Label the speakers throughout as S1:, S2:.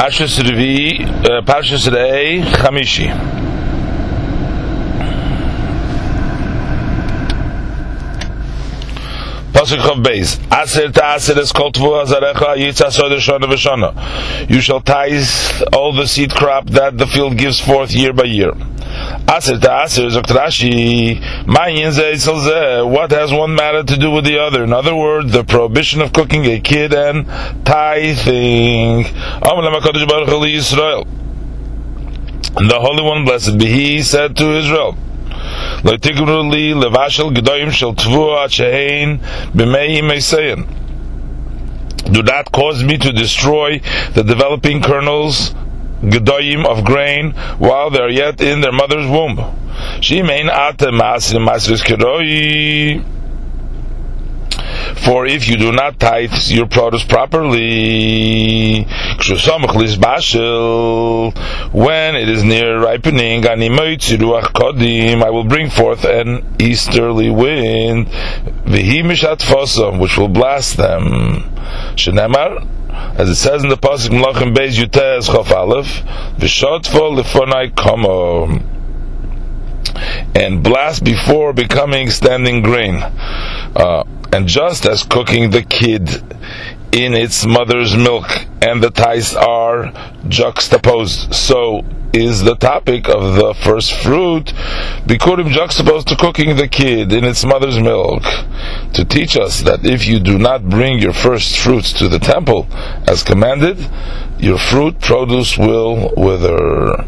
S1: Parshas Revi, uh, Parshas Re'ei Chamishi. Pasuk Chav Beis. Aser ta aser es kol tvu azarecha yitz asod shana v'shana. You shall tithe all the seed crop that the field gives forth year by year. Aser ta aser zokt Rashi. Mayin. What has one matter to do with the other? In other words, the prohibition of cooking a kid and tithing. And the Holy One, blessed be He, said to Israel, levashel gedoyim shel tvua b'mei. Do not cause me to destroy the developing kernels gedoyim of grain while they are yet in their mother's womb. Masir keroi. For if you do not tithe your produce properly, when it is near ripening, I will bring forth an easterly wind, which will blast them. As it says in the pasuk Melachim Beis Yutez Chof Aleph, v'shotfo lefonai komo, and blast before becoming standing grain. Uh, and just as cooking the kid in its mother's milk and the ties are juxtaposed, so is the topic of the first fruit bikurim juxtaposed to cooking the kid in its mother's milk to teach us that if you do not bring your first fruits to the temple as commanded, your fruit produce will wither.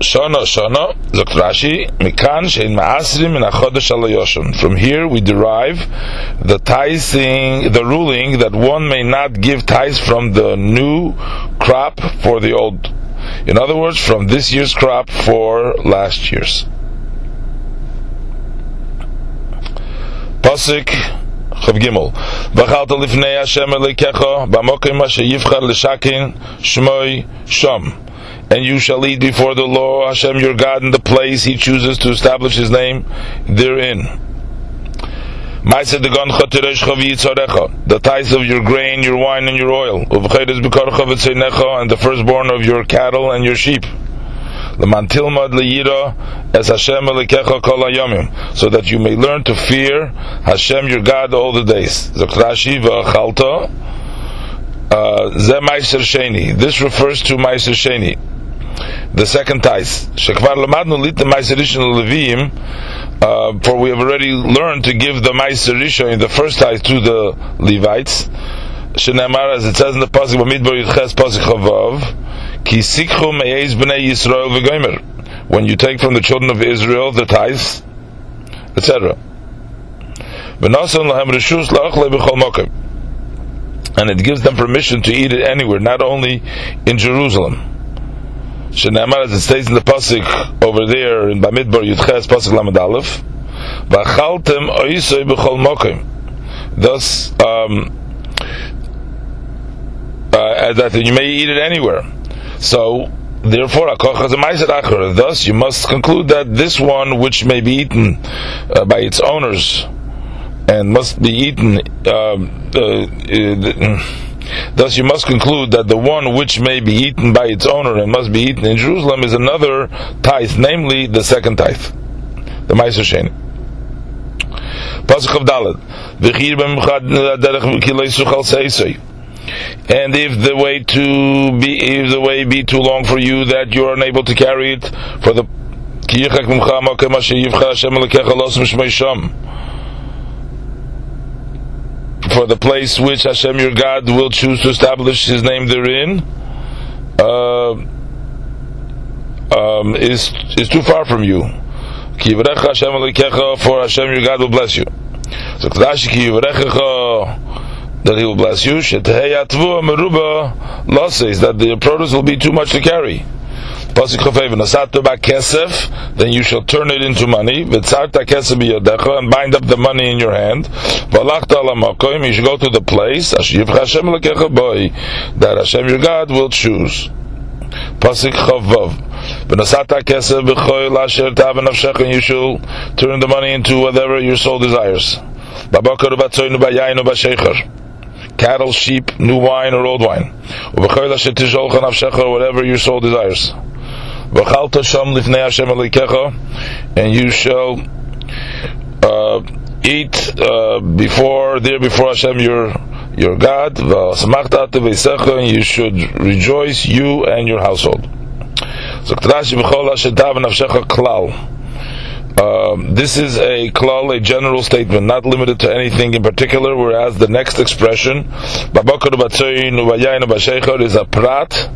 S1: Shana Shana, Zokt Rashi, Mikan Shein Ma'asrim Min HaChodesh Al From here we derive the tithing, the ruling that one may not give tithes from the new crop for the old. In other words, from this year's crop for last year's. Pasuk Chav Gimel. V'chalta lifnei Hashem Elikecha, b'mokim asher yivchar l'shakin shmoi shom and you shall eat before the law Hashem your God in the place He chooses to establish His name therein. The tithes of your grain, your wine, and your oil, and the firstborn of your cattle and your sheep. So that you may learn to fear Hashem your God all the days. Uh, this refers to Meiser Sheni the second tais. Shekvar lamadnu lit the Meiser Rishon uh, for we have already learned to give the Meiser in the first tais, to the Levites. Shenemar, as it says in the Pasuk, Bamidbar Yitches Pasuk Chavav, Ki sikhu b'nei Yisrael. When you take from the children of Israel the tithes, etc. And it gives them permission to eat it anywhere, not only in Jerusalem. Shenamar, as it states in the pasuk over there in Bamidbar Yudches pasuk Lamed Aleph, "V'achaltem oisoi b'chol mokim." Thus, um, uh, that you may eat it anywhere. So, therefore, Thus, you must conclude that this one, which may be eaten uh, by its owners and must be eaten. Um, uh, uh Thus, you must conclude that the one which may be eaten by its owner and must be eaten in Jerusalem is another tithe, namely the second tithe, the Meiser Sheni. Pasuk of Dalet. And if the way to be, if the way be too long for you that you are unable to carry it, for the for the place which Hashem your God will choose to establish His name therein uh, um, is is too far from you. For Hashem your God will bless you. So that He will bless you. That the produce will be too much to carry kesef, then you shall turn it into money. V'tzarta kesef and bind up the money in your hand. V'alachta alamakoim, you should go to the place, Hashem that Hashem your God will choose. Pasuk chavav. V'nasata kesef b'choy lasher tav and you shall turn the money into whatever your soul desires. Babakar b'tzoynu b'yaynu b'sheicher. cattle, sheep, new wine, or old wine. Whatever your soul desires. And you shall uh, eat uh, before there before Hashem your your God. And you should rejoice you and your household. Um, this is a klal, a general statement, not limited to anything in particular. Whereas the next expression, is a prat,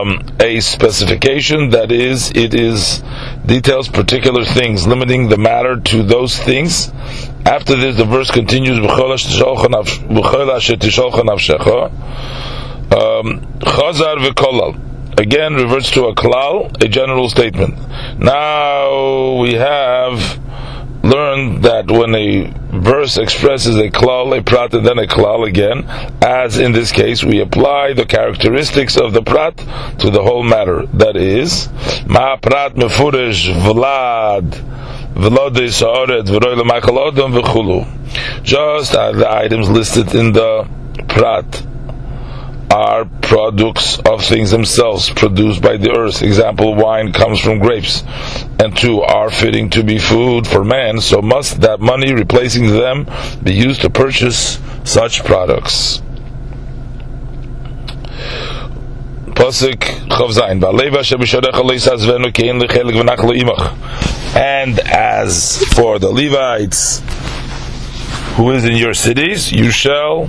S1: um, a specification that is, it is details particular things, limiting the matter to those things. After this, the verse continues, um, again reverts to a klal, a general statement. Now we have learned that when a verse expresses a klal, a prat, and then a klal again, as in this case, we apply the characteristics of the prat to the whole matter. That is, ma prat mefurish vlad. Just as the items listed in the prat are products of things themselves produced by the earth. Example, wine comes from grapes. And two, are fitting to be food for man, so must that money replacing them be used to purchase such products. And as for the Levites who is in your cities, you shall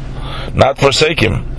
S1: not forsake him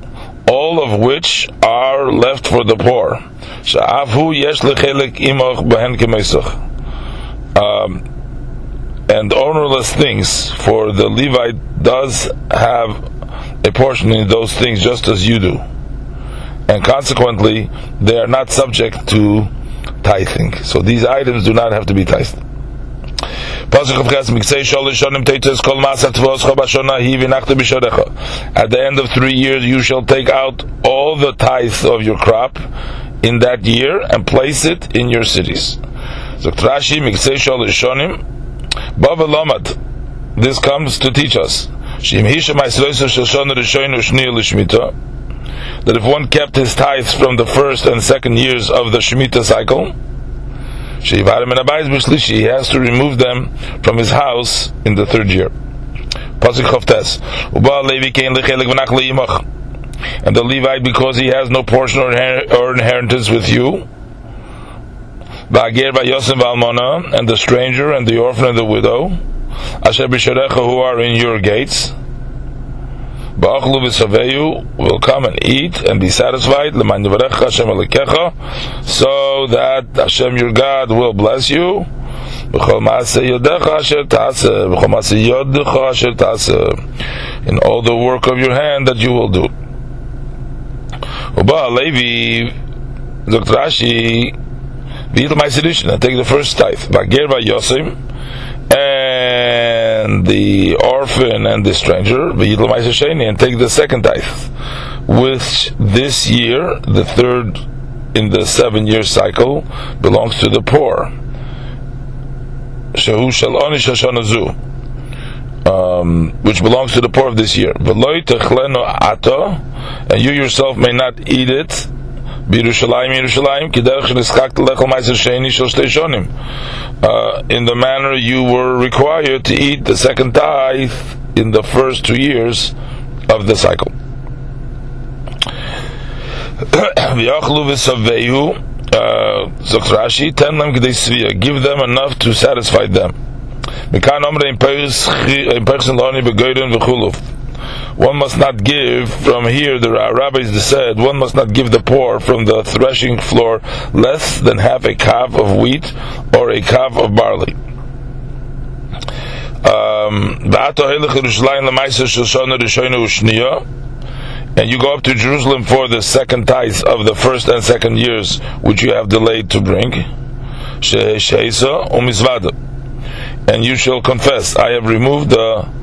S1: all of which are left for the poor. Sha'afu um, and ownerless things, for the Levite does have a portion in those things just as you do. And consequently, they are not subject to tithing. So these items do not have to be tithed. At the end of three years, you shall take out all the tithes of your crop in that year and place it in your cities. Rashi, Miksei Shol Rishonim, Bava Lomad. This comes to teach us. That if one kept his tithes from the first and second years of the Shemitah cycle, he has to remove them from his house in the third year. And the Levite, because he has no portion or inheritance with you, and the stranger and the orphan and the widow, who are in your gates, Ba'achlu V'saveyu, will come and eat and be satisfied, L'man Yivarecha Hashem Alikecha, so that Hashem your God will bless you, B'chol Ma'aseh Yodecha Asher Ta'aseh, B'chol Ma'aseh Yodecha Asher Ta'aseh, in all the work of your hand that you will do. Uba Levi, Dr. Rashi, V'yit my and take the first tithe. Bager Yosim, and the orphan and the stranger, and take the second tithe. Which this year, the third in the seven year cycle, belongs to the poor. Shehu Shaloni Shashanazu. Um, which belongs to the poor of this year. And you yourself may not eat it Uh, In the manner you were required to eat the second tithe in the first two years of the cycle. Uh, give them enough to satisfy them. One must not give from here. The rabbis said one must not give the poor from the threshing floor less than half a kav of wheat or a kav of barley. Um, and you go up to Jerusalem for the second tithes of the first and second years, which you have delayed to bring, and you shall confess, I have removed the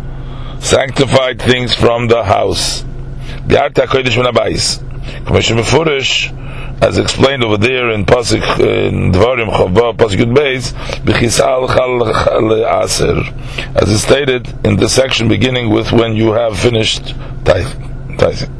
S1: sanctified things from the house. As explained over there in Pasuk in Dvarim Chavba Pasuk Yud Beis, b'chisal chal aser, as is stated in the section beginning with when you have finished tithing.